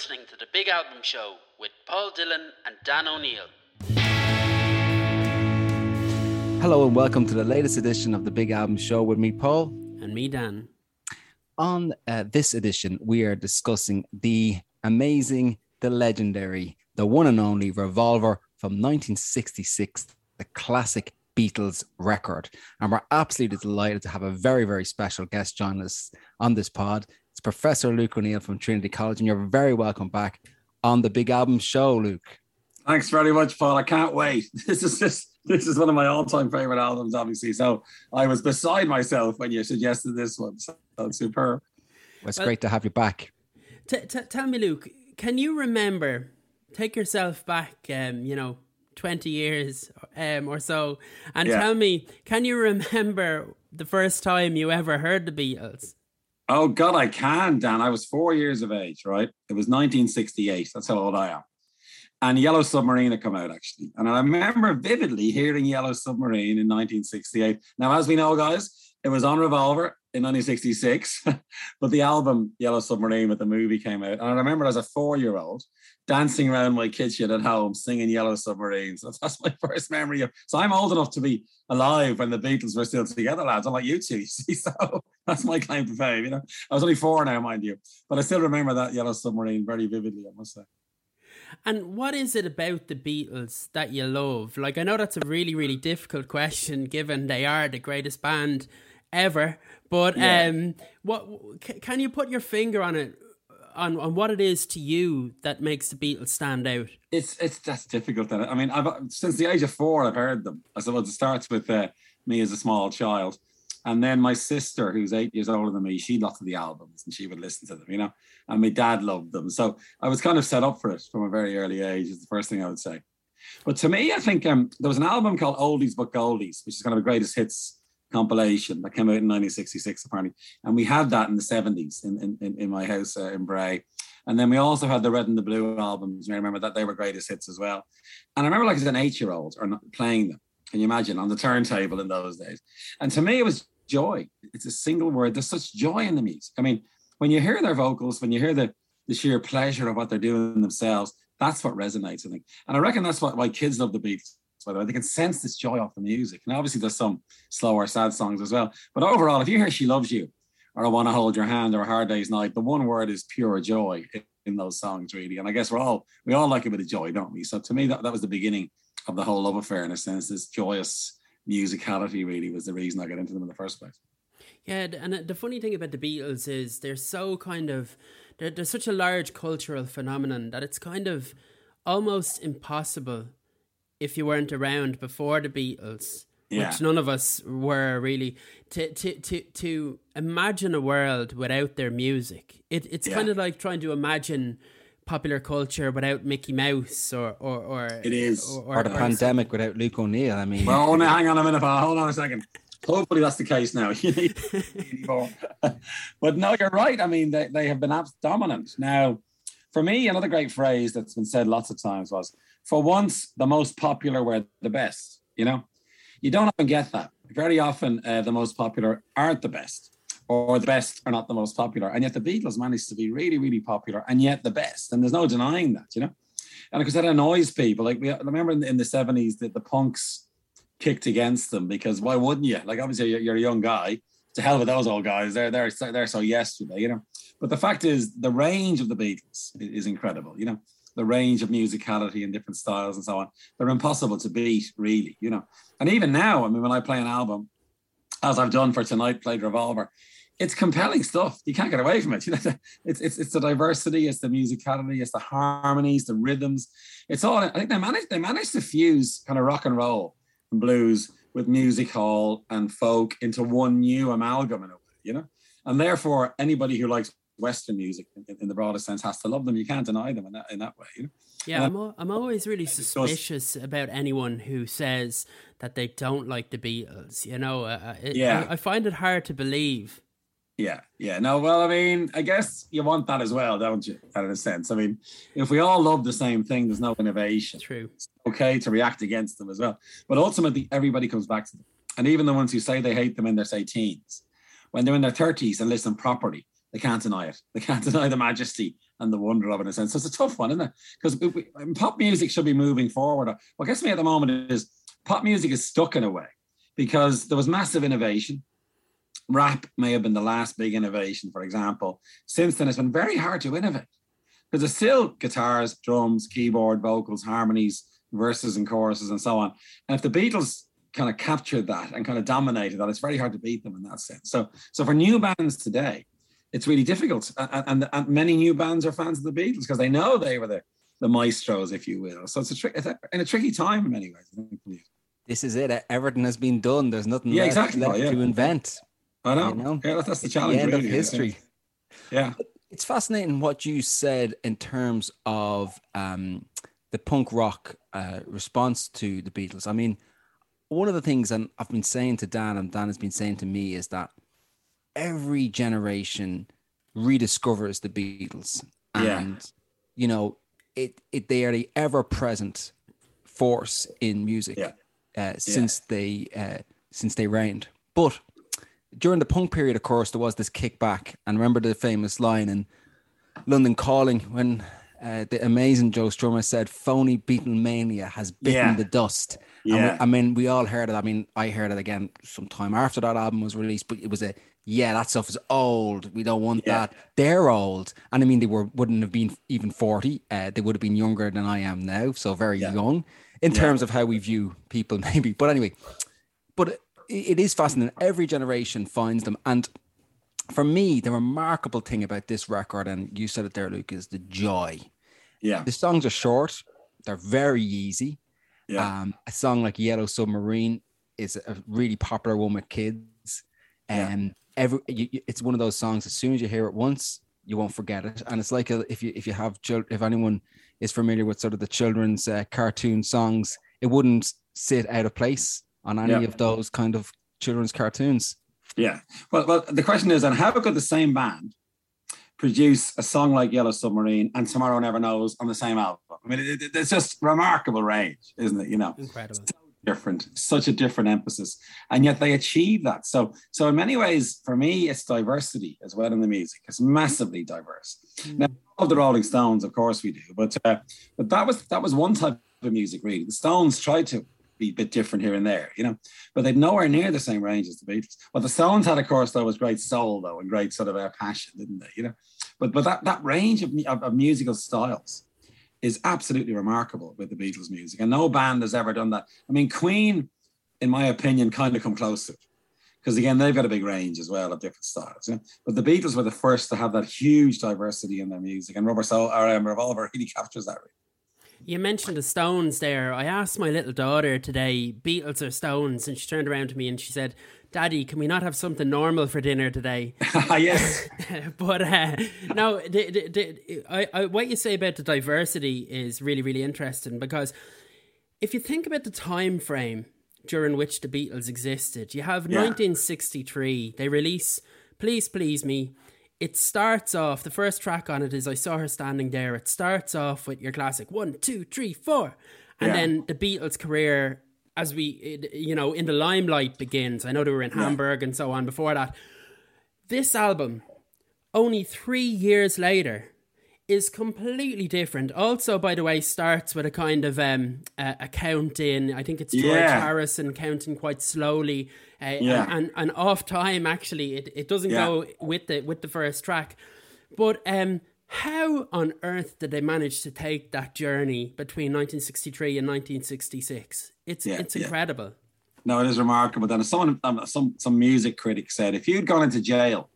listening to The Big Album Show with Paul Dillon and Dan O'Neill. Hello and welcome to the latest edition of The Big Album Show with me, Paul. And me, Dan. On uh, this edition, we are discussing the amazing, the legendary, the one and only Revolver from 1966, the classic Beatles record. And we're absolutely delighted to have a very, very special guest join us on this pod. It's Professor Luke O'Neill from Trinity College, and you're very welcome back on the Big Album Show, Luke. Thanks very much, Paul. I can't wait. This is just this is one of my all-time favorite albums, obviously. So I was beside myself when you suggested this one. So it's superb. Well, it's well, great to have you back. T- t- tell me, Luke, can you remember? Take yourself back, um, you know, 20 years um, or so and yeah. tell me can you remember the first time you ever heard the beatles oh god i can dan i was four years of age right it was 1968 that's how old i am and yellow submarine had come out actually and i remember vividly hearing yellow submarine in 1968 now as we know guys it was on revolver in 1966 but the album yellow submarine with the movie came out and i remember as a four-year-old dancing around my kitchen at home singing Yellow Submarine. So that's my first memory of. So I'm old enough to be alive when the Beatles were still together, lads. I'm like you two, you see. So that's my claim to fame. You know, I was only four now, mind you, but I still remember that Yellow Submarine very vividly. I must say. And what is it about the Beatles that you love? Like, I know that's a really, really difficult question, given they are the greatest band ever. But yeah. um, what can you put your finger on it? on, on what it is to you that makes the Beatles stand out? It's it's that's difficult. I mean, I've since the age of four, I've heard them. I suppose it starts with uh, me as a small child, and then my sister, who's eight years older than me, she loved the albums and she would listen to them, you know. And my dad loved them, so I was kind of set up for it from a very early age. Is the first thing I would say. But to me, I think um, there was an album called Oldies but Goldies, which is kind of a greatest hits compilation that came out in 1966 apparently and we had that in the 70s in, in, in my house uh, in Bray and then we also had the Red and the Blue albums I remember that they were greatest hits as well and I remember like as an eight year old or playing them can you imagine on the turntable in those days and to me it was joy it's a single word there's such joy in the music I mean when you hear their vocals when you hear the the sheer pleasure of what they're doing themselves that's what resonates I think and I reckon that's what why kids love the Beatles by the way. They can sense this joy off the music. And obviously there's some slower, sad songs as well. But overall, if you hear She Loves You or I Want to Hold Your Hand or Hard Day's Night, the one word is pure joy in, in those songs, really. And I guess we're all we all like a bit of joy, don't we? So to me, that, that was the beginning of the whole love affair in a sense. This joyous musicality really was the reason I got into them in the first place. Yeah, and uh, the funny thing about the Beatles is they're so kind of they're, they're such a large cultural phenomenon that it's kind of almost impossible if you weren't around before the Beatles, yeah. which none of us were really, to to to to imagine a world without their music. It it's yeah. kind of like trying to imagine popular culture without Mickey Mouse or or, or it is or, or, or the or pandemic something. without Luke O'Neill. I mean, well, now, hang on a minute, hold on a second. Hopefully that's the case now. but no, you're right. I mean, they, they have been dominant. Now, for me, another great phrase that's been said lots of times was for once, the most popular were the best. You know, you don't often get that. Very often, uh, the most popular aren't the best, or the best are not the most popular. And yet, the Beatles managed to be really, really popular, and yet the best. And there's no denying that. You know, and because that annoys people. Like we remember in the, in the 70s that the punks kicked against them because why wouldn't you? Like obviously you're, you're a young guy. To hell with those old guys. They're they're they're so yesterday. You know. But the fact is, the range of the Beatles is incredible. You know the range of musicality and different styles and so on. They're impossible to beat, really, you know. And even now, I mean, when I play an album, as I've done for tonight, played Revolver, it's compelling stuff. You can't get away from it. You know, it's it's it's the diversity, it's the musicality, it's the harmonies, the rhythms. It's all. I think they managed they managed to fuse kind of rock and roll and blues with music hall and folk into one new amalgam in a way, you know. And therefore, anybody who likes Western music in, in, the broadest sense has to love them. You can't deny them in that in that way. You know? Yeah, I'm, i I'm always really suspicious about anyone who says that they don't like the Beatles. You know, uh, uh, it, yeah, I, I, find it hard to believe. Yeah, yeah. No, well, I mean, I guess you want that as well, don't you? In a sense, I mean, if we all love the same thing, there's no innovation. True. It's okay to react against them as well, but ultimately, everybody comes back to them, and even the ones who say they hate them in their say teens, when they're in their thirties and listen properly, they can't deny it. They can't deny the majesty and the wonder of it in a sense. So it's a tough one, isn't it? Because pop music should be moving forward. What gets me at the moment is pop music is stuck in a way because there was massive innovation. Rap may have been the last big innovation, for example. Since then, it's been very hard to innovate because there's still guitars, drums, keyboard, vocals, harmonies, verses, and choruses, and so on. And if the Beatles kind of captured that and kind of dominated that, it's very hard to beat them in that sense. So, so for new bands today, it's really difficult. And, and, and many new bands are fans of the Beatles because they know they were the, the maestros, if you will. So it's a, tri- it's in a tricky time in many ways. This is it. Everything has been done. There's nothing yeah, left, exactly. left yeah. to invent. I know. You know? Yeah, that's the challenge. The end really, of history. Yeah. It's fascinating what you said in terms of um, the punk rock uh, response to the Beatles. I mean, one of the things and I've been saying to Dan and Dan has been saying to me is that every generation rediscovers the Beatles. And, yeah. you know, it, it they are the ever present force in music yeah. uh, since yeah. they uh, since they reigned. But during the punk period, of course, there was this kickback. And remember the famous line in London Calling when uh, the amazing Joe Strummer said, "Phony Beatlemania has bitten yeah. the dust." Yeah. We, I mean, we all heard it. I mean, I heard it again sometime after that album was released, but it was a yeah, that stuff is old. We don't want Yeah. that. They're old, and I mean, they were wouldn't have been even forty. Uh, they would have been younger than I am now, so very Yeah. young in terms of how we view people, maybe. But anyway, but it, is fascinating. Every generation finds them, and for me, the remarkable thing about this record, and you said it there, Luke, is the joy. Yeah. The songs are short; they're very easy. Yeah. Um, a song like Yellow Submarine is a really popular one with kids. Yeah. And every you, it's one of those songs. As soon as you hear it once, you won't forget it. And it's like a, if you if you have if anyone is familiar with sort of the children's uh, cartoon songs, it wouldn't sit out of place on any Yeah. of those kind of children's cartoons. Yeah. Well, well, the question is, and how could the same band produce a song like Yellow Submarine and Tomorrow Never Knows on the same album? I mean, it, it- it's just remarkable range, isn't it? You know, Incredible. different, such a different emphasis, and yet they achieve that. So, so in many ways, for me, it's diversity as well in the music. It's massively diverse. Now, all the Rolling Stones, of course, we do, but uh, but that was that was one type of music. Really, the Stones tried to be a bit different here and there, you know, but they'd nowhere near the same range as the Beatles. What the Stones had, of course, though, was great soul, though, and great sort of uh, passion, didn't they? You know, but but that that range of, of, of musical styles is absolutely remarkable with the Beatles music, and no band has ever done that. I mean, Queen, in my opinion, kind of come close to it. Because again, they've got a big range as well of different styles. Yeah? But the Beatles were the first to have that huge diversity in their music, and Rubber Soul or um, Revolver really captures that. Really. You mentioned the Stones there. I asked my little daughter today, Beatles or Stones, and she turned around to me and she said, Daddy, can we not have something normal for dinner today? yes, but uh, no, the, the, the, I, I, what you say about the diversity is really, really interesting because if you think about the time frame during which the Beatles existed, you have Yeah. 1963. They release "Please Please Me." It starts off. The first track on it is "I Saw Her Standing There." It starts off with your classic one, two, three, four, and Yeah. then the Beatles' career, as we, you know, in the limelight begins. I know they were in Hamburg and so on before that. This album, only three years later, is completely different. Also, by the way, starts with a kind of um, a, a count in. I think it's George Yeah. Harrison counting quite slowly, uh, Yeah. and, and and off time. Actually, it, it doesn't Yeah. go with the with the first track. But um, how on earth did they manage to take that journey between 1963 and 1966? It's Yeah, it's incredible. no, it is remarkable. Then someone, um, some some music critic said, if you'd gone into jail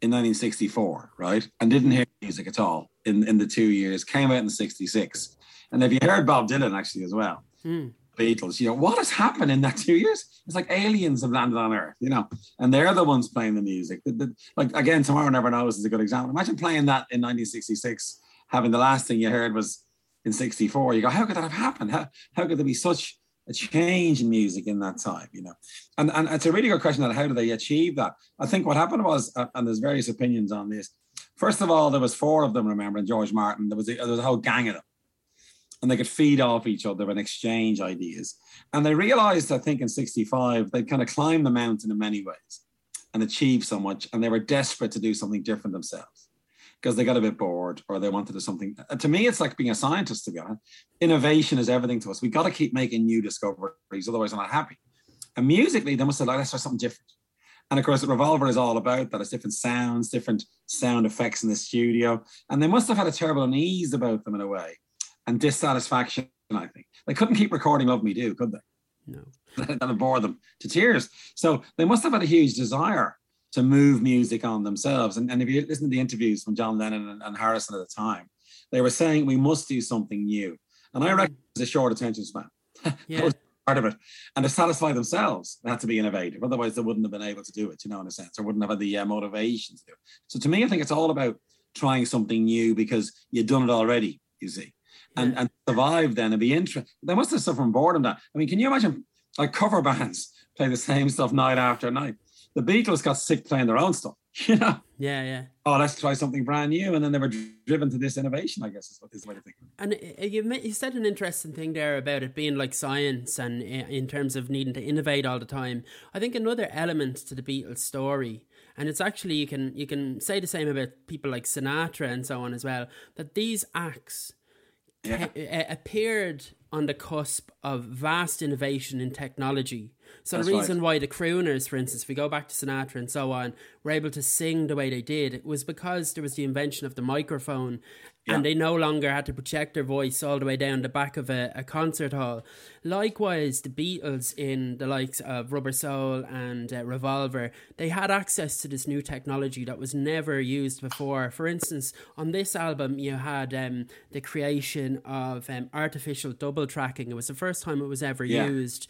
in 1964, right, and didn't hear music at all in in the two years, came out in '66, and if you heard Bob Dylan actually as well, Hmm. Beatles, you know, what has happened in that two years? It's like aliens have landed on Earth, you know, and they're the ones playing the music. The- the- like again, Tomorrow Never Knows is a good example. Imagine playing that in 1966, having the last thing you heard was in 64. You go, how could that have happened? How, how could there be such a change in music in that time, you know? And, and it's a really good question that how do they achieve that? I think what happened was, uh, and there's various opinions on this. First of all, there was four of them, remember, and George Martin, there was a, there was a whole gang of them and they could feed off each other and exchange ideas. And they realized, I think, in 65, they'd kind of climbed the mountain in many ways. and achieved so much, and they were desperate to do something different themselves because they got a bit bored or they wanted to do something. Uh, to me, it's like being a scientist, to be honest. Innovation is everything to us. We got to keep making new discoveries, otherwise, we're not happy. And musically, they must have like, let's try something different. And of course, the Revolver is all about that. It's different sounds, different sound effects in the studio. And they must have had a terrible unease about them in a way and dissatisfaction, I think. They couldn't keep recording Love Me Do, could they? No. That'll bore them to tears. So they must have had a huge desire to move music on themselves. And, and if you listen to the interviews from John Lennon and, and Harrison at the time, they were saying we must do something new. And I reckon it's a short attention span. Yeah. part of it. And to satisfy themselves, they had to be innovative. Otherwise, they wouldn't have been able to do it, you know, in a sense, or wouldn't have had the uh, motivation to do it. So to me, I think it's all about trying something new because you've done it already, you see. And, and survive then and be interested. They must have suffered from boredom. That I mean, can you imagine like cover bands play the same stuff night after night? The Beatles got sick playing their own stuff, you know. Yeah, yeah. Oh, let's try something brand new, and then they were driven to this innovation. I guess is what is the way to think. And uh, you you said an interesting thing there about it being like science and uh, in terms of needing to innovate all the time. I think another element to the Beatles story, and it's actually you can you can say the same about people like Sinatra and so on as well. That these acts Yeah. uh, appeared on the cusp of vast innovation in technology. So That's the right. reason why the crooners, for instance, if we go back to Sinatra and so on, were able to sing the way they did, it was because there was the invention of the microphone, Yeah. and they no longer had to project their voice all the way down the back of a, a concert hall. Likewise, the Beatles in the likes of Rubber Soul and uh, Revolver, they had access to this new technology that was never used before. For instance, on this album, you had um, the creation of um, artificial double tracking. It was the first time it was ever Yeah. used.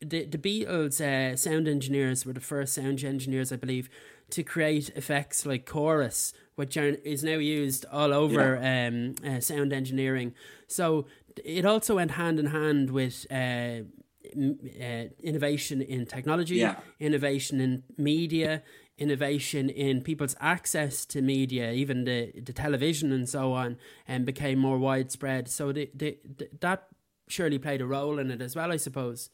The, the Beatles uh, sound engineers were the first sound engineers, I believe, to create effects like chorus, which are, is now used all over um, uh, sound engineering. So it also went hand in hand with uh, uh, innovation in technology, Yeah. innovation in media, innovation in people's access to media, even the, the television and so on, and became more widespread. So the, the, the, that surely played a role in it as well, I suppose.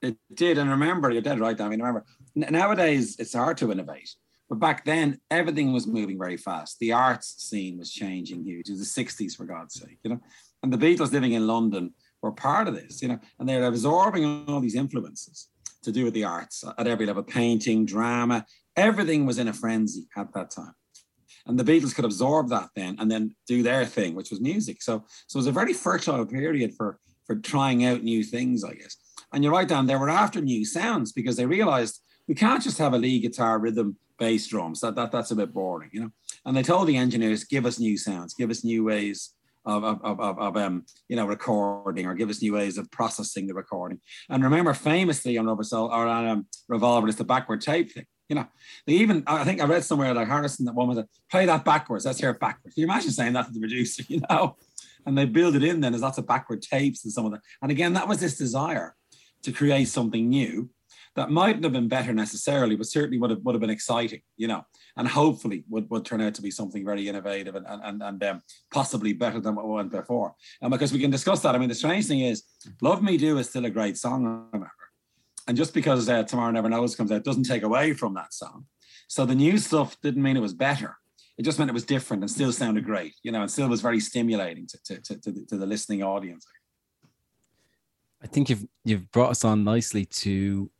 It did, and remember, you're dead right. I mean, remember n- nowadays it's hard to innovate, but back then everything was moving very fast. The arts scene was changing huge. It was the '60s, for God's sake, you know. And the Beatles living in London were part of this, you know, and they're absorbing all these influences to do with the arts at every level: painting, drama, everything was in a frenzy at that time. And the Beatles could absorb that then, and then do their thing, which was music. So, so it was a very fertile period for for trying out new things, I guess. And you're right, Dan, they were after new sounds because they realized we can't just have a lead guitar, rhythm, bass, drums. That, that that's a bit boring, you know. And they told the engineers, give us new sounds, give us new ways of, of, of, of, um, you know, recording or give us new ways of processing the recording. And remember, famously on Rubber Soul or on um, Revolver, it's the backward tape thing. You know, they even I think I read somewhere like Harrison that one was a play that backwards. Let's hear it backwards. Can you imagine saying that to the producer? You know, and they build it in. Then there's lots of backward tapes and some of that. And again, that was this desire to create something new that mightn't have been better necessarily, but certainly would have would have been exciting. You know, and hopefully would, would turn out to be something very innovative and and and um, possibly better than what went before. And because we can discuss that, I mean, the strange thing is, "Love Me Do" is still a great song. Remember. And just because uh, Tomorrow Never Knows comes out doesn't take away from that song. So the new stuff didn't mean it was better. It just meant it was different and still sounded great, you know, and still was very stimulating to, to, to, to, the, to the listening audience. I think you've you've brought us on nicely to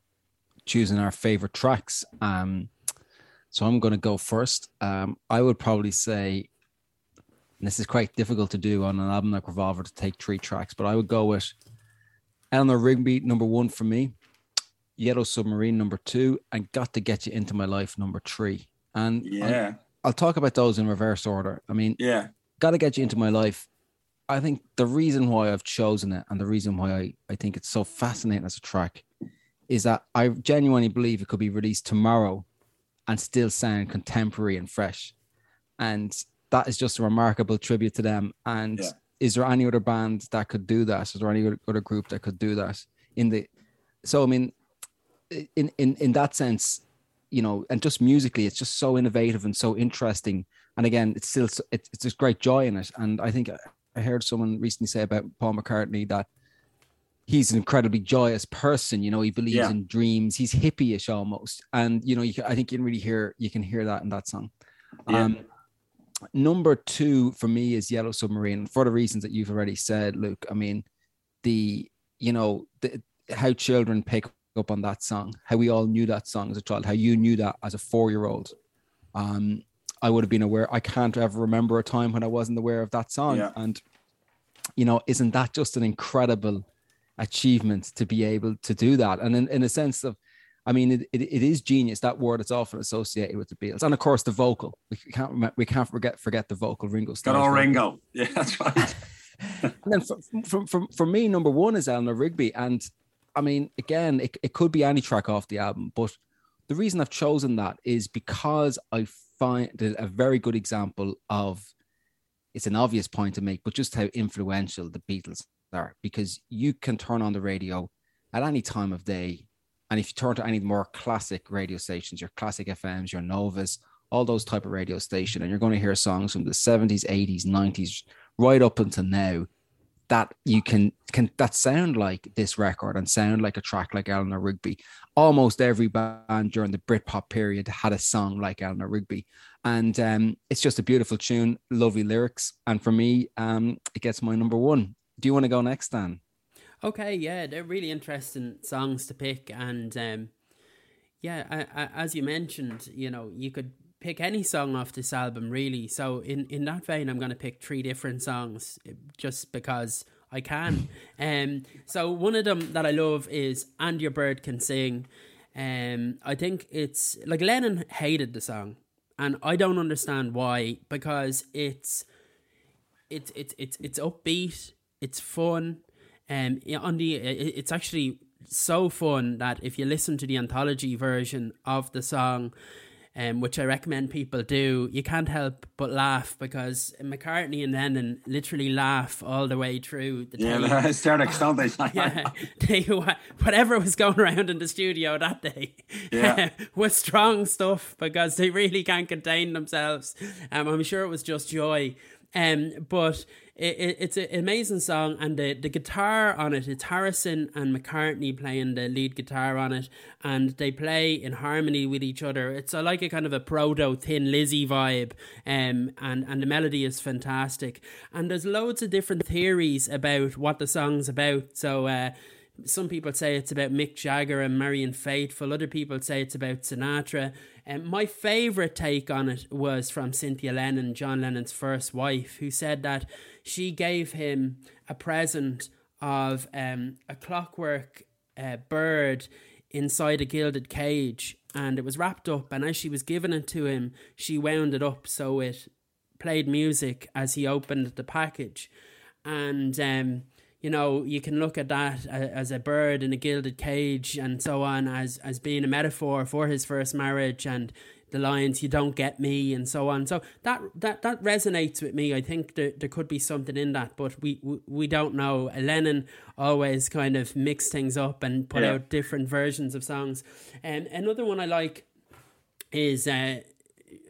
choosing our favorite tracks. Um, so I'm going to go first. Um, I would probably say, and this is quite difficult to do on an album like Revolver to take three tracks, but I would go with Eleanor Rigby number one for me, Yellow Submarine number two, and Got to Get You Into My Life number three. And I'll, Yeah, I'll talk about those in reverse order. I mean, yeah, got to get you into my life. I think the reason why I've chosen it and the reason why I, I think it's so fascinating as a track is that I genuinely believe it could be released tomorrow and still sound contemporary and fresh. And that is just a remarkable tribute to them. And Yeah. is there any other band that could do that? Is there any other- group that could do that? In the so I mean, in in in that sense, you know, and just musically, it's just so innovative and so interesting. And again, it's still it's, it's just great joy in it. And I think I heard someone recently say about Paul McCartney that he's an incredibly joyous person. You know, he believes Yeah. in dreams. He's hippie-ish almost, and you know, you can, I think you can really hear you can hear that in that song. Yeah. Um, number two for me is Yellow Submarine for the reasons that you've already said, Luke. I mean, the you know the, how children pick up on that song, how we all knew that song as a child, how you knew that as a four-year-old. Um, I would have been aware. I can't ever remember a time when I wasn't aware of that song, Yeah. and you know, isn't that just an incredible achievement to be able to do that? And in, in a sense of, I mean, it, it, it is genius. That word is often associated with the Beatles, and of course the vocal. We can't we can't forget forget the vocal Ringo Got Starr. all Ringo. Yeah, that's right. And then for, for, for, for me, number one is Eleanor Rigby. And I mean, again, it, it could be any track off the album, but the reason I've chosen that is because I find it a very good example of it's an obvious point to make, but just how influential the Beatles are. Because you can turn on the radio at any time of day. And if you turn to any more classic radio stations, your classic FMs, your Novas, all those type of radio station, and you're going to hear songs from the 70s, 80s, 90s, right up until now that you can can that sound like this record and sound like a track like Eleanor Rigby. Almost every band during the Britpop period had a song like Eleanor Rigby, and um, it's just a beautiful tune, lovely lyrics, and for me, um, it gets my number one. Do you want to go next, Dan? Okay, yeah, they're really interesting songs to pick, and um, yeah, I, I, as you mentioned, you know, you could pick any song off this album, really. So in in that vein, I'm going to pick three different songs eh, just because I can. Um, so one of them that I love is "And Your Bird Can Sing." Um, I think it's like Lennon hated the song, and I don't understand why because it's it's it's it's it's upbeat, it's fun, um, on the it's actually so fun that if you listen to the anthology version of the song, um, which I recommend people do, you can't help but laugh because McCartney and Lennon literally laugh all the way through the Yeah, tape. the hysterics, don't they? Yeah, they whatever was going around in the studio that day Yeah. was strong stuff because they really can't contain themselves. Um, I'm sure it was just joy. Um, but it, it, it's an amazing song, and the, the guitar on it, it's Harrison and McCartney playing the lead guitar on it, and they play in harmony with each other. It's a, like a kind of a proto Thin Lizzy vibe, um, and, and the melody is fantastic. And there's loads of different theories about what the song's about. So, uh, some people say it's about Mick Jagger and Marianne Faithfull. Other people say it's about Sinatra. And my favourite take on it was from Cynthia Lennon, John Lennon's first wife, who said that she gave him a present of um, a clockwork uh, bird inside a gilded cage, and it was wrapped up. And as she was giving it to him, she wound it up so it played music as he opened the package. And um, you know, you can look at that as a bird in a gilded cage and so on as as being a metaphor for his first marriage and the lines "You don't get me" and so on. So that that that resonates with me. I think there there could be something in that, but we we, don't know. Lennon always kind of mixed things up and put Yeah. out different versions of songs. And another one I like is uh,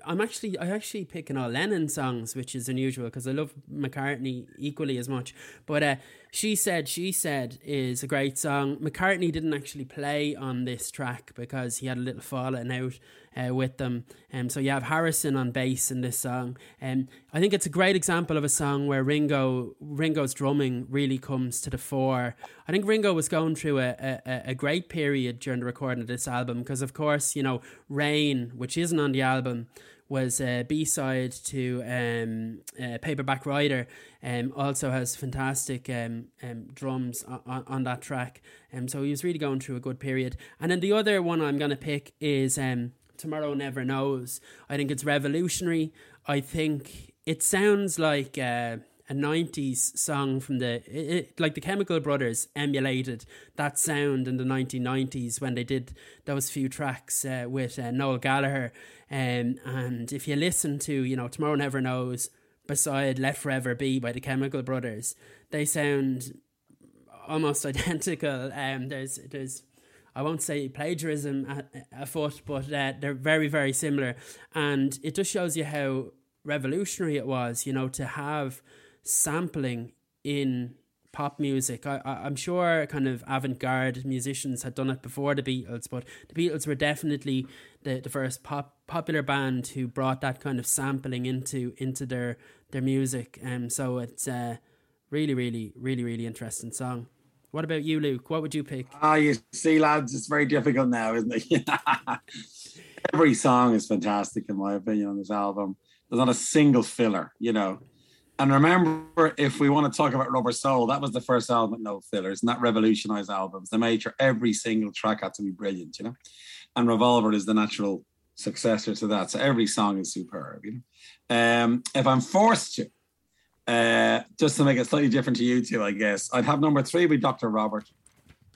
I'm actually I actually picking all Lennon songs, which is unusual because I love McCartney equally as much. But uh, she said she said is a great song. McCartney didn't actually play on this track because he had a little falling out uh, with them. Um, so you have Harrison on bass in this song. Um, I think it's a great example of a song where Ringo Ringo's drumming really comes to the fore. I think Ringo was going through a, a, a great period during the recording of this album because, of course, you know, Rain, which isn't on the album, was a B side to um, uh, Paperback Writer. Um, also has fantastic um, um, drums on, on that track. Um, so he was really going through a good period. And then the other one I'm going to pick is um, Tomorrow Never Knows. I think it's revolutionary. I think it sounds like. Uh, a 90s song from the it, like the chemical brothers emulated that sound in the 1990s when they did those few tracks uh, with uh, noel gallagher um, and if you listen to you know tomorrow never knows beside let forever be by the chemical brothers they sound almost identical um, there's there's I won't say plagiarism afoot, but uh, they're very, very similar. And it just shows you how revolutionary it was, you know, to have sampling in pop music. I, I, am sure kind of avant garde musicians had done it before the Beatles, but the Beatles were definitely the, the first pop popular band who brought that kind of sampling into into their their music. Um, so it's a really, really, really, really interesting song. What about you, Luke? What would you pick? Ah, oh, you see, lads, it's very difficult now, isn't it? Every song is fantastic, in my opinion, on this album. There's not a single filler, you know. And remember, if we want to talk about Rubber Soul, that was the first album no fillers, and that revolutionized albums. They made sure every single track had to be brilliant, you know. And Revolver is the natural successor to that. So every song is superb, you know. Um, if I'm forced to, uh, just to make it slightly different to you two, I guess, I'd have number three be Dr. Robert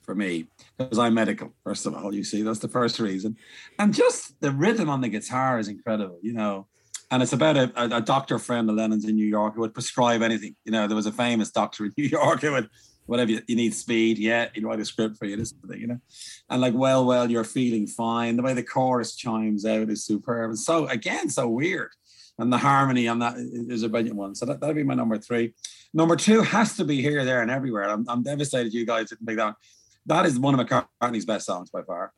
for me, because I'm medical, first of all, you see, that's the first reason. And just the rhythm on the guitar is incredible, you know and it's about a, a, a, doctor friend of Lennon's in New York who would prescribe anything. You know, there was a famous doctor in New York who would, whatever you, you need speed, yeah, he'd write a script for you, this thing, you know. And like, well, well, you're feeling fine. The way the chorus chimes out is superb. And so again, so weird. And the harmony on that is a brilliant one. So that, that'd be my number three. Number two has to be here, there, and everywhere. I'm, I'm devastated you guys didn't pick that. That is one of McCartney's best songs by far.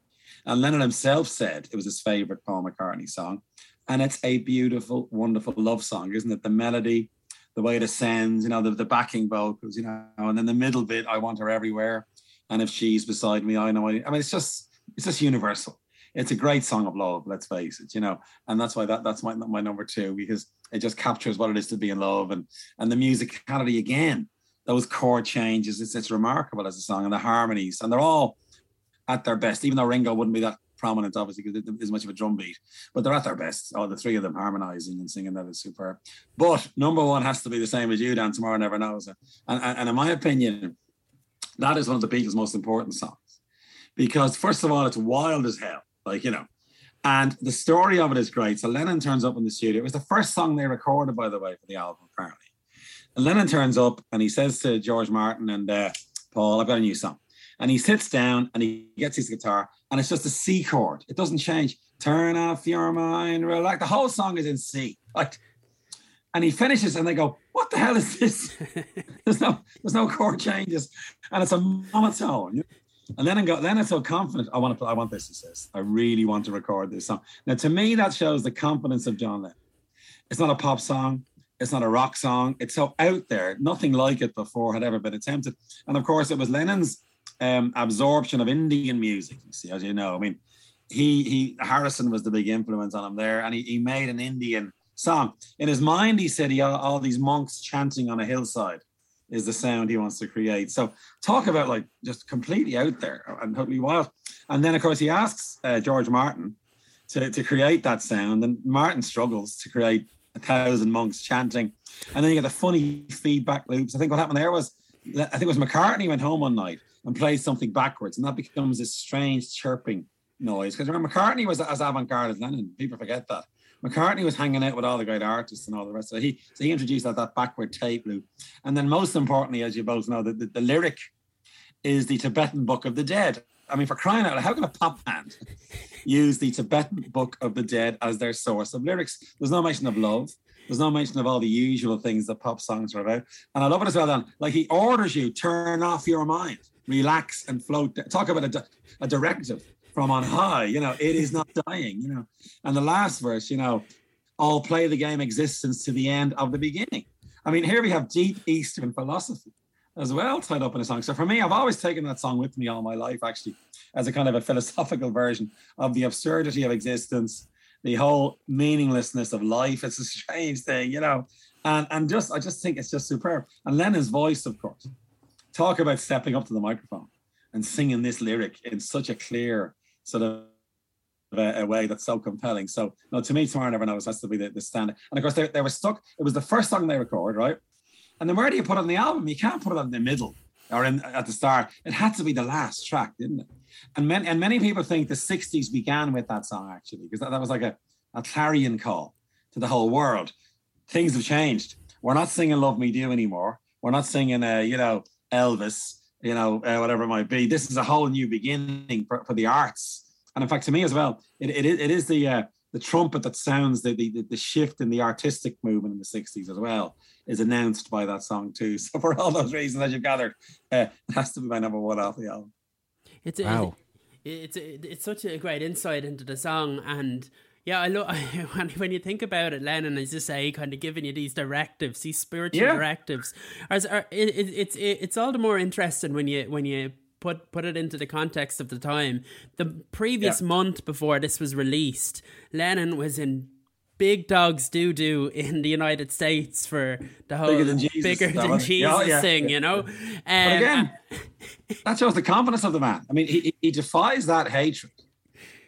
And Lennon himself said it was his favorite Paul McCartney song. And it's a beautiful, wonderful love song, isn't it? The melody, the way it ascends, you know, the, the backing vocals, you know, and then the middle bit, I want her everywhere. And if she's beside me, I know. I, I mean, it's just, it's just universal. It's a great song of love, let's face it, you know, and that's why that that's my my number two because it just captures what it is to be in love and and the musicality again, those chord changes. It's it's remarkable as a song and the harmonies, and they're all at their best. Even though Ringo wouldn't be that prominent, obviously, because it is much of a drum beat. But they're at their best. All the three of them harmonizing and singing that is superb. But number one has to be the same as you, Dan. Tomorrow never knows. And, and, and in my opinion, that is one of the Beatles' most important songs because first of all, it's wild as hell. Like you know, and the story of it is great. So Lennon turns up in the studio. It was the first song they recorded, by the way, for the album, apparently. And Lennon turns up and he says to George Martin and uh, Paul, I've got a new song. And he sits down and he gets his guitar and it's just a C chord. It doesn't change. Turn off your mind, relax. The whole song is in C. Like, and he finishes and they go, "What the hell is this?" there's no, there's no chord changes, and it's a monotone. And then I go, then it's so confident. I want to, I want this. He says, "I really want to record this song." Now, to me, that shows the confidence of John Lennon. It's not a pop song. It's not a rock song. It's so out there. Nothing like it before had ever been attempted. And of course, it was Lennon's um, absorption of Indian music. You see, as you know, I mean, he he Harrison was the big influence on him there, and he, he made an Indian song. In his mind, he said he all, all these monks chanting on a hillside is the sound he wants to create. So talk about like just completely out there and totally wild. And then of course he asks uh, George Martin to, to create that sound, and Martin struggles to create a thousand monks chanting. And then you get the funny feedback loops. I think what happened there was I think it was McCartney went home one night and plays something backwards, and that becomes this strange chirping noise. Because remember, McCartney was as avant-garde as Lennon. People forget that. McCartney was hanging out with all the great artists and all the rest it. He so he introduced that, that backward tape loop. And then most importantly, as you both know, the, the, the lyric is the Tibetan Book of the Dead. I mean, for crying out loud, how can a pop band use the Tibetan Book of the Dead as their source of lyrics? There's no mention of love. There's no mention of all the usual things that pop songs are about. And I love it as well, Dan. Like he orders you, turn off your mind relax and float. Talk about a, a directive from on high. You know, it is not dying. You know, and the last verse, you know, all play the game existence to the end of the beginning. I mean, here we have deep Eastern philosophy as well tied up in a song. So for me, I've always taken that song with me all my life, actually, as a kind of a philosophical version of the absurdity of existence, the whole meaninglessness of life. It's a strange thing, you know. And and just I just think it's just superb. And Lennon's voice, of course talk about stepping up to the microphone and singing this lyric in such a clear sort of a, a way that's so compelling. So, no, to me, Tomorrow Never Knows has to be the, the standard. And of course, they, they were stuck. It was the first song they recorded, right? And then where do you put it on the album? You can't put it in the middle or in, at the start. It had to be the last track, didn't it? And many, and many people think the 60s began with that song, actually, because that, that was like a, a clarion call to the whole world. Things have changed. We're not singing Love Me Do anymore. We're not singing, uh, you know, Elvis, you know, uh, whatever it might be. This is a whole new beginning for, for the arts. And in fact, to me as well, it, it, it is the uh, the trumpet that sounds the, the the shift in the artistic movement in the 60s as well is announced by that song too. So for all those reasons, as you've gathered, uh, it has to be my number one off the album. It's wow. It, it's it's such a great insight into the song, and yeah, I love when when you think about it, Lennon is just say kind of giving you these directives, these spiritual yeah. directives. As it, it, it's it, it's all the more interesting when you when you put put it into the context of the time. The previous yeah. month before this was released, Lennon was in big dogs do do in the United States for the whole bigger than Jesus, bigger than Jesus oh, yeah. thing, you know. Um, but again, that shows the confidence of the man. I mean, he, he defies that hatred.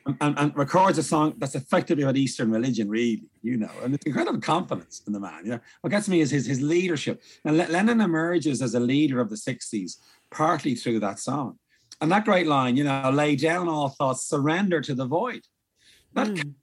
And, and, and, records a song that's effectively about Eastern religion, really, you know, and it's incredible confidence in the man. You know, what gets me is his his leadership. And Lennon emerges as a leader of the '60s partly through that song, and that great line, you know, lay down all thoughts, surrender to the void. That mm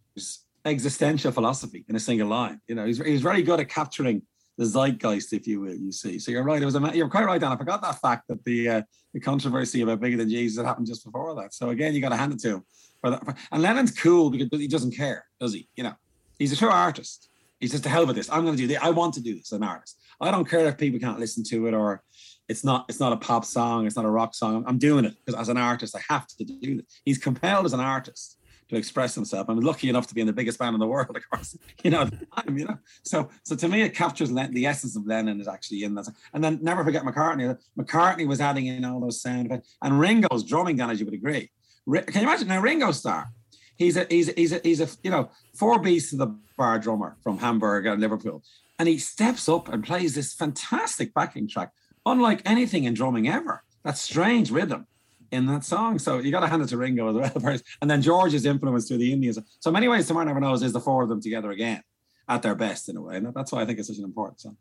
existential philosophy in a single line. You know, he's, he's very good at capturing the zeitgeist, if you will. You see, so you're right. It was a, you're quite right, Dan. I forgot that fact that the uh, the controversy about bigger than Jesus happened just before that. So again, you got to hand it to him. For that. And Lennon's cool because he doesn't care, does he? You know, he's a true artist. He's just to hell with this. I'm going to do this. I want to do this as an artist. I don't care if people can't listen to it or it's not it's not a pop song. It's not a rock song. I'm doing it because as an artist, I have to do it. He's compelled as an artist to express himself. I'm lucky enough to be in the biggest band in the world, of course. You know, time, you know. So, so to me, it captures the essence of Lennon is actually in that. And then never forget McCartney. McCartney was adding in all those sound effects, and Ringo's drumming down, as you would agree. Can you imagine now? Ringo Starr. He's a he's a, he's a, he's a you know four beats to the bar drummer from Hamburg and Liverpool, and he steps up and plays this fantastic backing track, unlike anything in drumming ever. That strange rhythm in that song. So you got to hand it to Ringo as well. And then George's influence through the Indians. So many ways, Tomorrow Never Knows is the four of them together again at their best in a way. And that's why I think it's such an important song.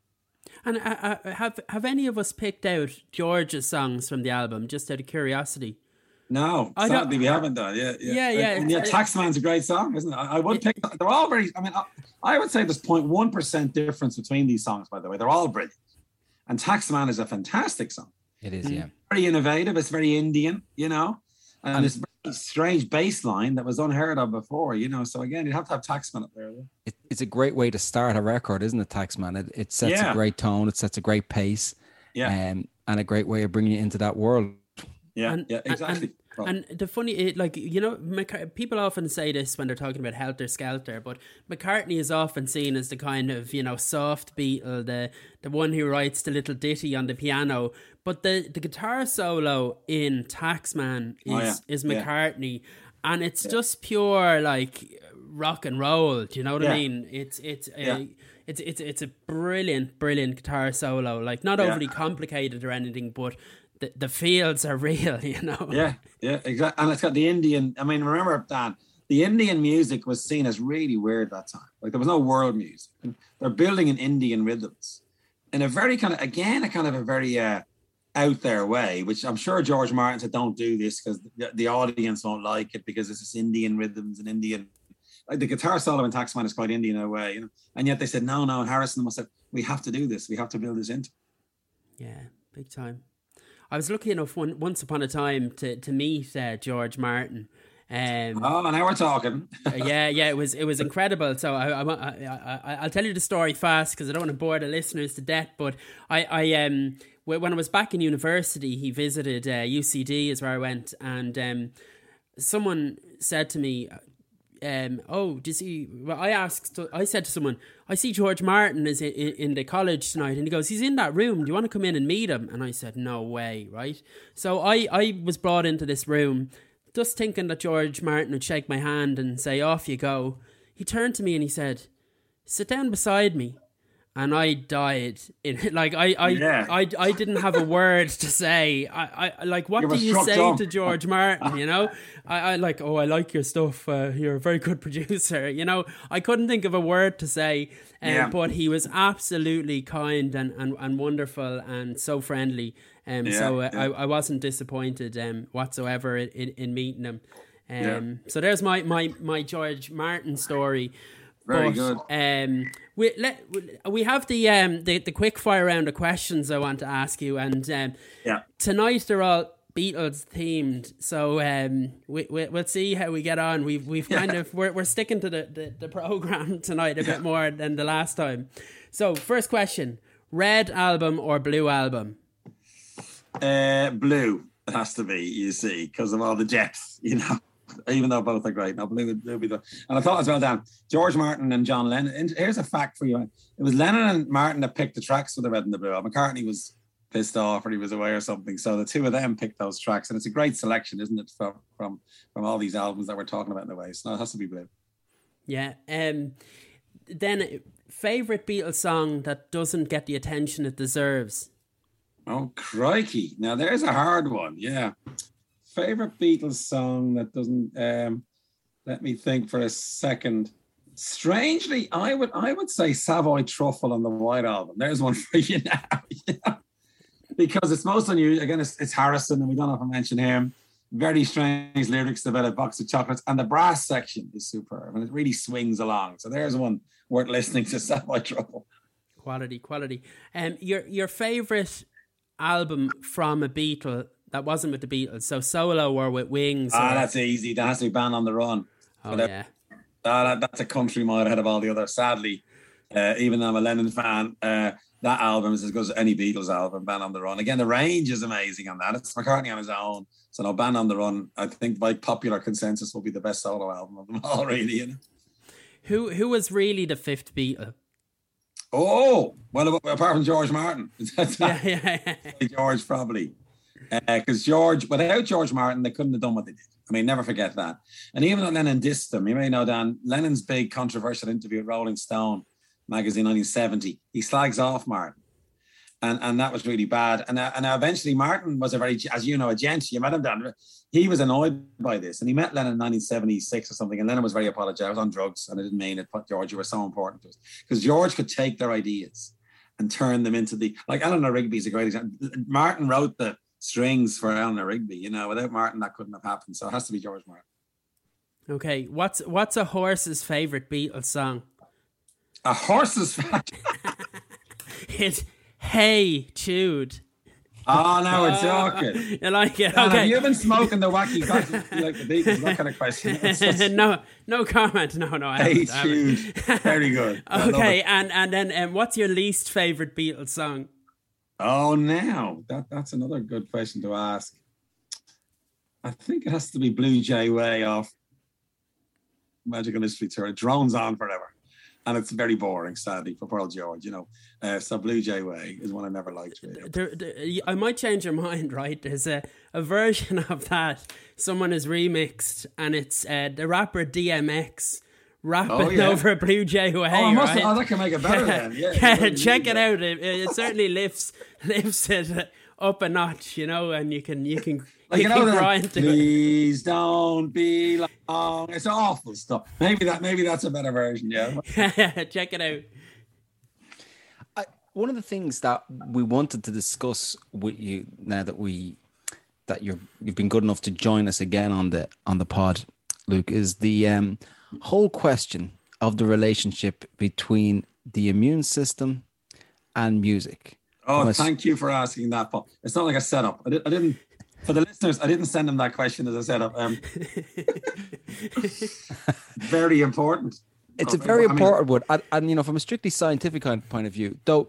And uh, uh, have have any of us picked out George's songs from the album just out of curiosity? No, I sadly we haven't done. Yeah, yeah, yeah. yeah, and yeah Taxman's a great song, isn't it? I, I would pick. They're all very. I mean, I, I would say there's 0.1 percent difference between these songs. By the way, they're all brilliant. And Taxman is a fantastic song. It is, yeah. Very innovative. It's very Indian, you know, and, and it's very strange bass line that was unheard of before, you know. So again, you have to have Taxman up there. It, it's a great way to start a record, isn't it, Taxman? It, it sets yeah. a great tone. It sets a great pace. Yeah. Um, and a great way of bringing you into that world. Yeah, and, yeah, exactly. And, and the funny, like you know, McC- people often say this when they're talking about Helter Skelter, but McCartney is often seen as the kind of you know soft Beatle, the the one who writes the little ditty on the piano. But the the guitar solo in Taxman is oh, yeah. is McCartney, yeah. and it's yeah. just pure like rock and roll. Do you know what I mean? It's it's a, it's it's it's a brilliant, brilliant guitar solo. Like not overly complicated or anything, but the, the fields are real, you know. Yeah, yeah, exactly. And it's got the Indian. I mean, remember Dan, the Indian music was seen as really weird that time. Like there was no world music. And they're building in Indian rhythms in a very kind of again a kind of a very uh, out their way, which I'm sure George Martin said, "Don't do this because the, the audience won't like it because it's just Indian rhythms and Indian." Like the guitar solo in Taxman is quite Indian in a way, you know. And yet they said, "No, no." And Harrison must have, "We have to do this. We have to build this into." Yeah, big time. I was lucky enough one, once upon a time to to meet uh, George Martin. Um, oh, now we're talking. Uh, yeah, yeah, it was it was incredible. So I, I, I, will tell you the story fast because I don't want to bore the listeners to death. But I, I um, when I was back in university, he visited uh, UCD is where I went, and um, someone said to me, um, oh, do you see? Well, I asked, I said to someone, I see George Martin is in, in, the college tonight, and he goes, he's in that room. Do you want to come in and meet him? And I said, no way, right? So I, I was brought into this room, just thinking that George Martin would shake my hand and say, off you go. He turned to me and he said, sit down beside me and I died in like I I, yeah. I I didn't have a word to say. I, I like what do you say dumb. to George Martin? You know, I, I like oh I like your stuff. Uh, you're a very good producer. You know, I couldn't think of a word to say. Um, yeah. But he was absolutely kind and, and, and wonderful and so friendly. Um, yeah, so uh, I, I wasn't disappointed um, whatsoever in, in, in meeting him. Um, So there's my, my, my George Martin story. Very but, good. Um, we let we have the um the, the quick fire round of questions I want to ask you, and um, yeah, tonight they're all Beatles themed. So um, we, we will see how we get on. We've we've kind of we're we're sticking to the, the, the program tonight a bit more than the last time. So first question: Red album or Blue album? Uh, blue. It has to be. You see, because of all the depth. You know. Even though both are great, no, blue would be the. And I thought as well, Dan, George Martin and John Lennon. And here's a fact for you: it was Lennon and Martin that picked the tracks for the Red and the Blue. McCartney was pissed off or he was away or something. So the two of them picked those tracks, and it's a great selection, isn't it, from from from all these albums that we're talking about in the way. So it has to be blue. Yeah. Um. Then favorite Beatles song that doesn't get the attention it deserves. Oh crikey! Now there's a hard one. Yeah. Favorite Beatles song that doesn't. Um, let me think for a second. Strangely, I would I would say Savoy Truffle on the White Album. There's one for you now. because it's most unusual. Again, it's, it's Harrison, and we don't have to mention him. Very strange lyrics about a box of chocolates, and the brass section is superb, and it really swings along. So there's one worth listening to. Savoy Truffle. Quality, quality. Um, your your favorite album from a Beatle that wasn't with the Beatles, so solo or with Wings? Ah, or... that's easy. That has to be Band on the Run. Oh yeah. that, that's a country mile ahead of all the others. Sadly, uh, even though I'm a Lennon fan, uh, that album is as good as any Beatles album, Band on the Run. Again, the range is amazing on that. It's McCartney on his own. So no, Band on the Run, I think by popular consensus will be the best solo album of them all, really. You know? Who who was really the fifth Beatle? Oh, well, apart from George Martin. yeah, yeah, yeah. George probably. Because uh, George, without George Martin, they couldn't have done what they did. I mean, never forget that. And even though Lennon dissed them, you may know, Dan, Lennon's big controversial interview with Rolling Stone magazine 1970. He slags off Martin. And, and that was really bad. And, uh, and eventually Martin was a very, as you know, a gent. You met him down. He was annoyed by this, and he met Lennon in 1976 or something. And Lennon was very apologetic. I was on drugs, and I didn't mean it. But George, you were so important to us because George could take their ideas and turn them into the like Eleanor Rigby is a great example. Martin wrote the strings for Eleanor Rigby. You know, without Martin, that couldn't have happened. So it has to be George Martin. Okay, what's what's a horse's favorite Beatles song? A horse's it's Hey Jude. Oh, now we're talking. You like it? Okay. Have you been smoking the wacky guys like the Beatles? That kind of question. Just... no, no comment. No, no. I hey, haven't, Very good. okay, and and then um, what's your least favorite Beatles song? Oh, now that that's another good question to ask. I think it has to be Blue Jay Way off Magical Mystery Tour. It drones on forever and it's very boring, sadly, for Pearl George. You know, uh, so Blue Jay Way is one I never liked. Really. There, there, I might change your mind, right? There's a, a version of that someone has remixed, and it's uh, the rapper DMX rapping oh, yeah. over a Blue Jay Way. Oh, must right? oh, that can make it better then. Yeah, yeah check it out. It, it certainly lifts lifts it up a notch, you know, and you can you can like, you, you know that, please don't be long. It's awful stuff. Maybe that maybe that's a better version. Yeah, check it out. I, one of the things that we wanted to discuss with you now that we that you're you've been good enough to join us again on the on the pod, Luke, is the um, whole question of the relationship between the immune system and music. Oh, thank you for asking that, Paul. It's not like a setup. I, I didn't for the listeners, I didn't send them that question as a said. Um, very important. It's a very I mean, important one, and, and, you know, from a strictly scientific point of view, though.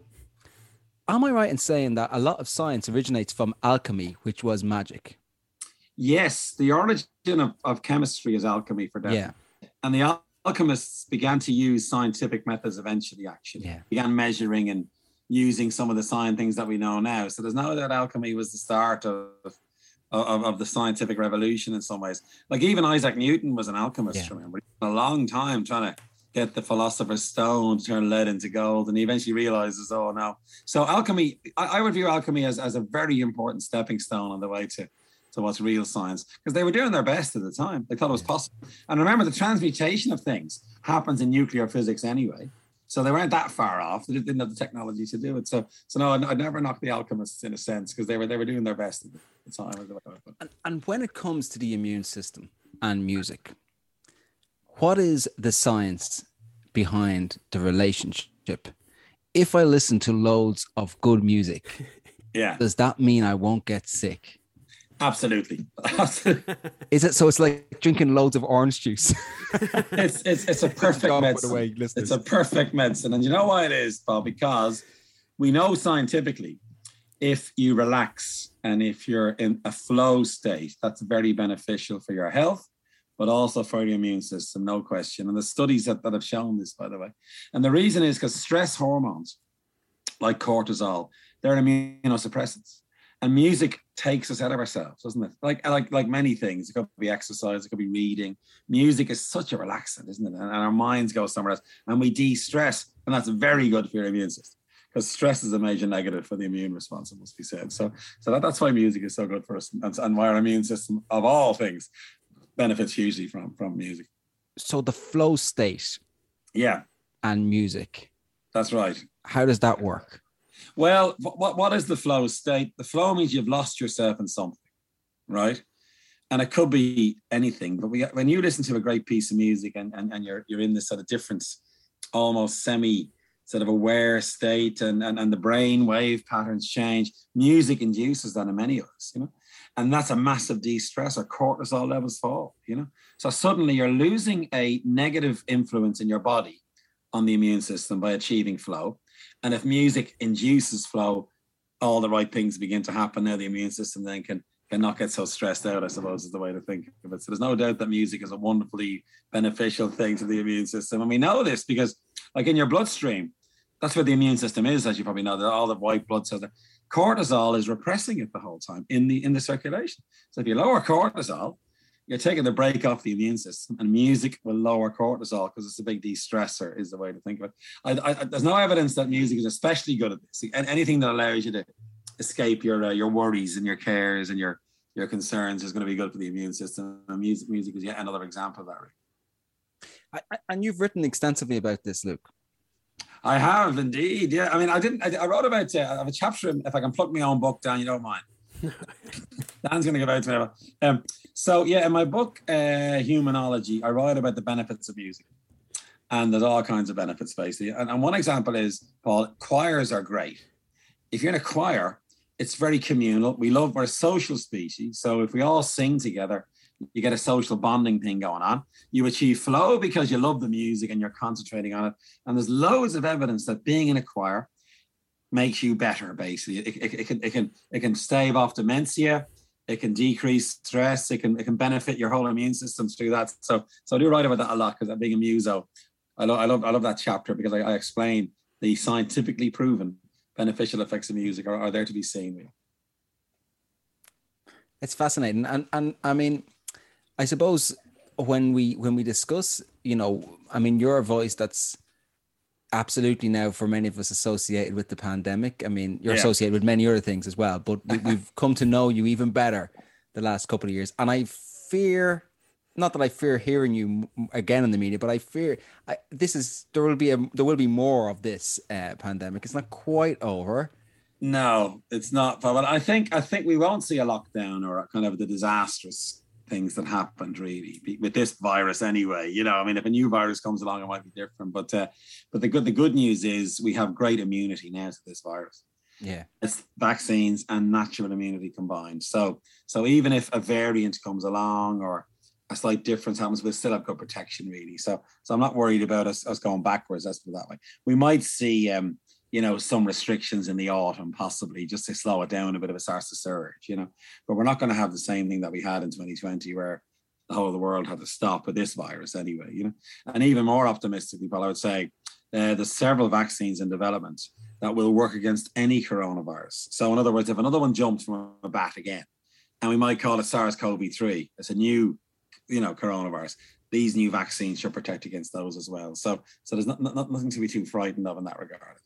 Am I right in saying that a lot of science originates from alchemy, which was magic? Yes, the origin of, of chemistry is alchemy for them. Yeah, and the alchemists began to use scientific methods eventually. Actually, yeah. began measuring and using some of the science things that we know now. So there's no doubt alchemy was the start of of, of the scientific revolution in some ways. Like even Isaac Newton was an alchemist, yeah. remember? A long time trying to get the philosopher's stone to turn lead into gold, and he eventually realizes, oh no. So alchemy, I, I would view alchemy as, as a very important stepping stone on the way to to what's real science because they were doing their best at the time. They thought it was possible. And remember, the transmutation of things happens in nuclear physics anyway. So they weren't that far off. They didn't have the technology to do it. So, so no, I'd, never knock the alchemists in a sense because they were they were doing their best at the time. And, and when it comes to the immune system and music, what is the science behind the relationship? If I listen to loads of good music, yeah, does that mean I won't get sick? Absolutely. Is it so? It's like drinking loads of orange juice. it's, it's it's a perfect medicine. Away, it's a perfect medicine, and you know why it is, Paul? Because we know scientifically, if you relax and if you're in a flow state, that's very beneficial for your health, but also for your immune system, no question. And the studies that, that have shown this, by the way. And the reason is because stress hormones, like cortisol, they're immunosuppressants and music takes us out of ourselves, doesn't it? Like like like many things. It could be exercise, it could be reading. Music is such a relaxant, isn't it? And, and our minds go somewhere else, and we de-stress, and that's very good for your immune system because stress is a major negative for the immune response. It must be said. So so that, that's why music is so good for us, and, and why our immune system, of all things, benefits hugely from from music. So the flow state, yeah, and music. That's right. How does that work? Well, what, what is the flow state? The flow means you've lost yourself in something, right? And it could be anything. But we, when you listen to a great piece of music and, and, and you're, you're in this sort of different, almost semi sort of aware state and, and, and the brain wave patterns change, music induces that in many of us, you know? And that's a massive de-stressor. Cortisol levels fall, you know? So suddenly you're losing a negative influence in your body on the immune system by achieving flow and if music induces flow, all the right things begin to happen. Now the immune system then can can not get so stressed out, I suppose, is the way to think of it. So there's no doubt that music is a wonderfully beneficial thing to the immune system. And we know this because, like in your bloodstream, that's where the immune system is, as you probably know, that all the white blood cells. Cortisol is repressing it the whole time in the in the circulation. So if you lower cortisol, you're taking the brake off the immune system, and music will lower cortisol because it's a big de-stressor. Is the way to think of it. I, I, there's no evidence that music is especially good at this. And anything that allows you to escape your uh, your worries and your cares and your your concerns is going to be good for the immune system. And music, music is yet another example of that. I, and you've written extensively about this, Luke. I have indeed. Yeah, I mean, I didn't. I, I wrote about. Uh, I have a chapter. If I can plug my own book down, you don't mind. Dan's going to give out to me. Um, so yeah, in my book, uh, Humanology, I write about the benefits of music. And there's all kinds of benefits, basically. And, and one example is, Paul, choirs are great. If you're in a choir, it's very communal. We love, a social species. So if we all sing together, you get a social bonding thing going on. You achieve flow because you love the music and you're concentrating on it. And there's loads of evidence that being in a choir makes you better. Basically, it, it, it can it can it can stave off dementia. It can decrease stress. It can it can benefit your whole immune system through that. So so I do write about that a lot because I'm being a muso, I love I love I love that chapter because I, I explain the scientifically proven beneficial effects of music are, are there to be seen. It's fascinating, and and I mean, I suppose when we when we discuss, you know, I mean, your voice that's absolutely now for many of us associated with the pandemic. I mean, you're yeah. associated with many other things as well, but we, have come to know you even better the last couple of years. And I fear, not that I fear hearing you again in the media, but I fear I, this is there will be a there will be more of this uh, pandemic. It's not quite over. No, it's not. But I think I think we won't see a lockdown or a kind of the disastrous things that happened really with this virus anyway you know? I mean if a new virus comes along it might be different but uh, but the good the good news is we have great immunity now to this virus. Yeah. It's vaccines and natural immunity combined. So so even if a variant comes along or a slight difference happens we'll still have good protection really. So so i'm not worried about us, us going backwards let's put it that way. We might see um you know, some restrictions in the autumn, possibly just to slow it down a bit of a starts to surge, you know. But we're not going to have the same thing that we had in 2020 where the whole of the world had to stop with this virus anyway, you know. And even more optimistically, Paul, I would say uh, there's several vaccines in development that will work against any coronavirus. So, in other words, if another one jumps from a bat again, and we might call it SARS-CoV-3, it's a new, you know, coronavirus. These new vaccines should protect against those as well. So, so there's not, not, nothing to be too frightened of in that regard.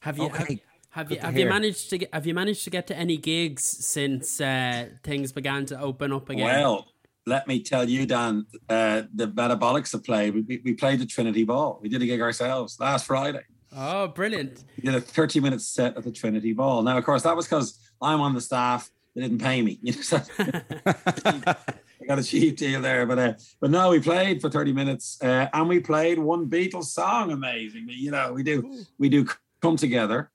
Have you okay. have, have you have you managed to get have you managed to get to any gigs since uh, things began to open up again? Well, let me tell you, Dan, uh, the Metabollix have played. We, we played the Trinity Ball. We did a gig ourselves last Friday. Oh, brilliant! We did a thirty minute set at the Trinity Ball. Now, of course, that was because I'm on the staff. They didn't pay me. You know, so I got a cheap deal there, but uh, but no, we played for 30 minutes uh, and we played one Beatles song amazingly. You know, we do we do come together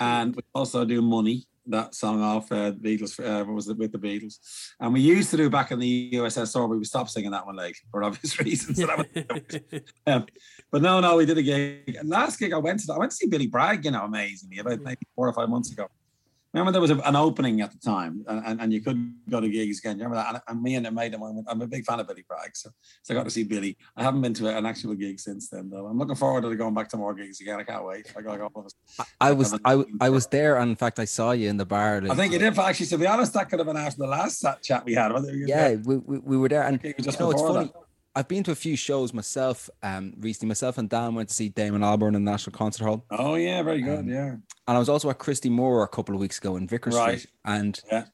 and we also do money that song off uh, Beatles. Uh, what was it with the Beatles? And we used to do back in the USSR, but we stopped singing that one like for obvious reasons. So um, but no, no, we did a gig. And last gig I went to, I went to see Billy Bragg, you know, amazingly about maybe four or five months ago remember there was a, an opening at the time and, and, you could go to gigs again. You remember that? And, and me and a mate of mine, I'm a big fan of Billy Bragg. So, so I got to see Billy. I haven't been to an actual gig since then though. I'm looking forward to going back to more gigs again. I can't wait. I got all of us. I was, I, I was there. And in fact, I saw you in the bar. Like, I think you did. Actually, to be honest, that could have been after the last chat we had. Yeah, we, we, we, were there. And just you know, it's funny. That. I've been to a few shows myself um, recently. Myself and Dan went to see Damon Albarn in the National Concert Hall. Oh yeah, very good. Um, yeah. And I was also at Christy Moore a couple of weeks ago in Vicar right. Street, and yeah,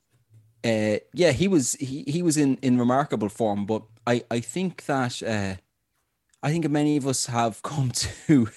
uh, yeah, he was he he was in in remarkable form. But I I think that uh, I think many of us have come to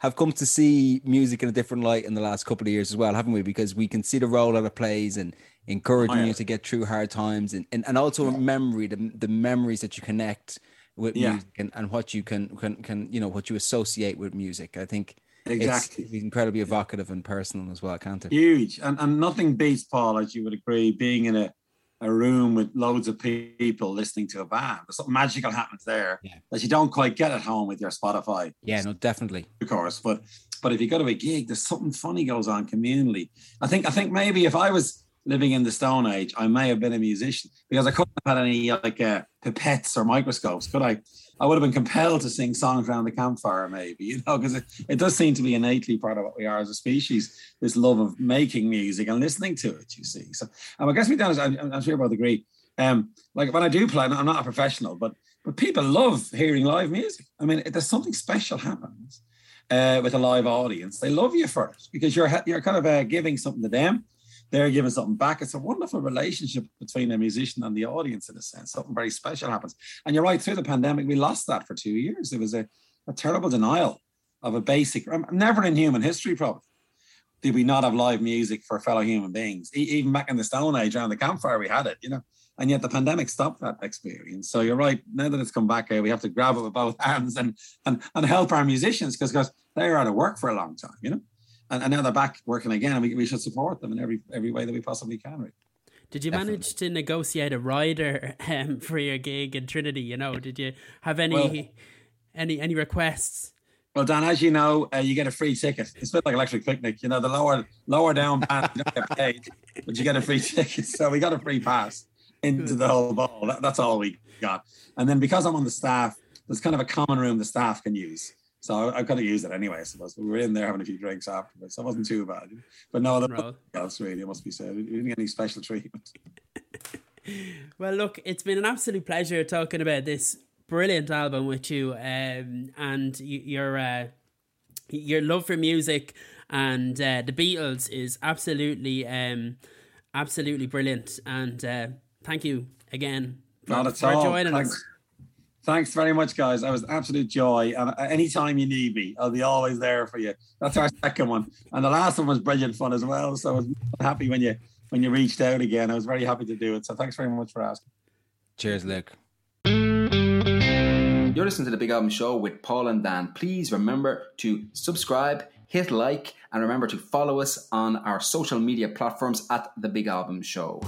have come to see music in a different light in the last couple of years as well, haven't we? Because we can see the role that it plays and encouraging oh, yeah. you to get through hard times and, and, and also yeah. memory, the, the memories that you connect with yeah. music and, and what you can, can, can, you know, what you associate with music. I think exactly it's incredibly evocative and personal as well, can't it? Huge. And, and nothing beats Paul, as you would agree, being in a, a room with loads of people listening to a band. There's something magical happens there yeah. that you don't quite get at home with your Spotify. Yeah, no, definitely. Of course. But but if you go to a gig, there's something funny goes on communally. I think I think maybe if I was living in the Stone Age, I may have been a musician because I couldn't have had any like uh, pipettes or microscopes, could I? I would have been compelled to sing songs around the campfire, maybe, you know, because it, it does seem to be innately part of what we are as a species, this love of making music and listening to it, you see. So, I guess we down, I'm, I'm sure both agree. Um, like when I do play, I'm not a professional, but but people love hearing live music. I mean, there's something special happens uh, with a live audience. They love you for it because you're you're kind of uh, giving something to them they're giving something back. It's a wonderful relationship between a musician and the audience in a sense. Something very special happens. And you're right, through the pandemic, we lost that for two years. It was a, a terrible denial of a basic, um, never in human history, probably, did we not have live music for fellow human beings. even back in the Stone Age around the campfire, we had it, you know. And yet the pandemic stopped that experience. So you're right. Now that it's come back here, we have to grab it with both hands and and, and help our musicians because they're out of work for a long time, you know and, and now they're back working again, and we, we should support them in every every way that we possibly can. Right? Did you Definitely. manage to negotiate a rider um, for your gig in Trinity? You know, did you have any well, any any requests? Well, Dan, as you know, uh, you get a free ticket. It's a bit like electric picnic. You know, the lower lower down band, you don't get paid, but you get a free ticket. So we got a free pass into the whole ball. That, that's all we got. And then because I'm on the staff, there's kind of a common room the staff can use. So I, have got to use it anyway, I suppose. we were in there having a few drinks afterwards, so it wasn't too bad. But no, that else really, it must be said. We didn't get any special treatment. well, look, it's been an absolute pleasure talking about this brilliant album with you, um, and your uh, your love for music and uh, the Beatles is absolutely um, absolutely brilliant. And uh, thank you again for, Not at for all. joining Thanks. us. Thanks very much, guys. That was absolute joy. And uh, anytime you need me, I'll be always there for you. That's our second one, and the last one was brilliant fun as well. So I was happy when you when you reached out again. I was very happy to do it. So thanks very much for asking. Cheers, Luke. You're listening to the Big Album Show with Paul and Dan. Please remember to subscribe, hit like, and remember to follow us on our social media platforms at the Big Album Show.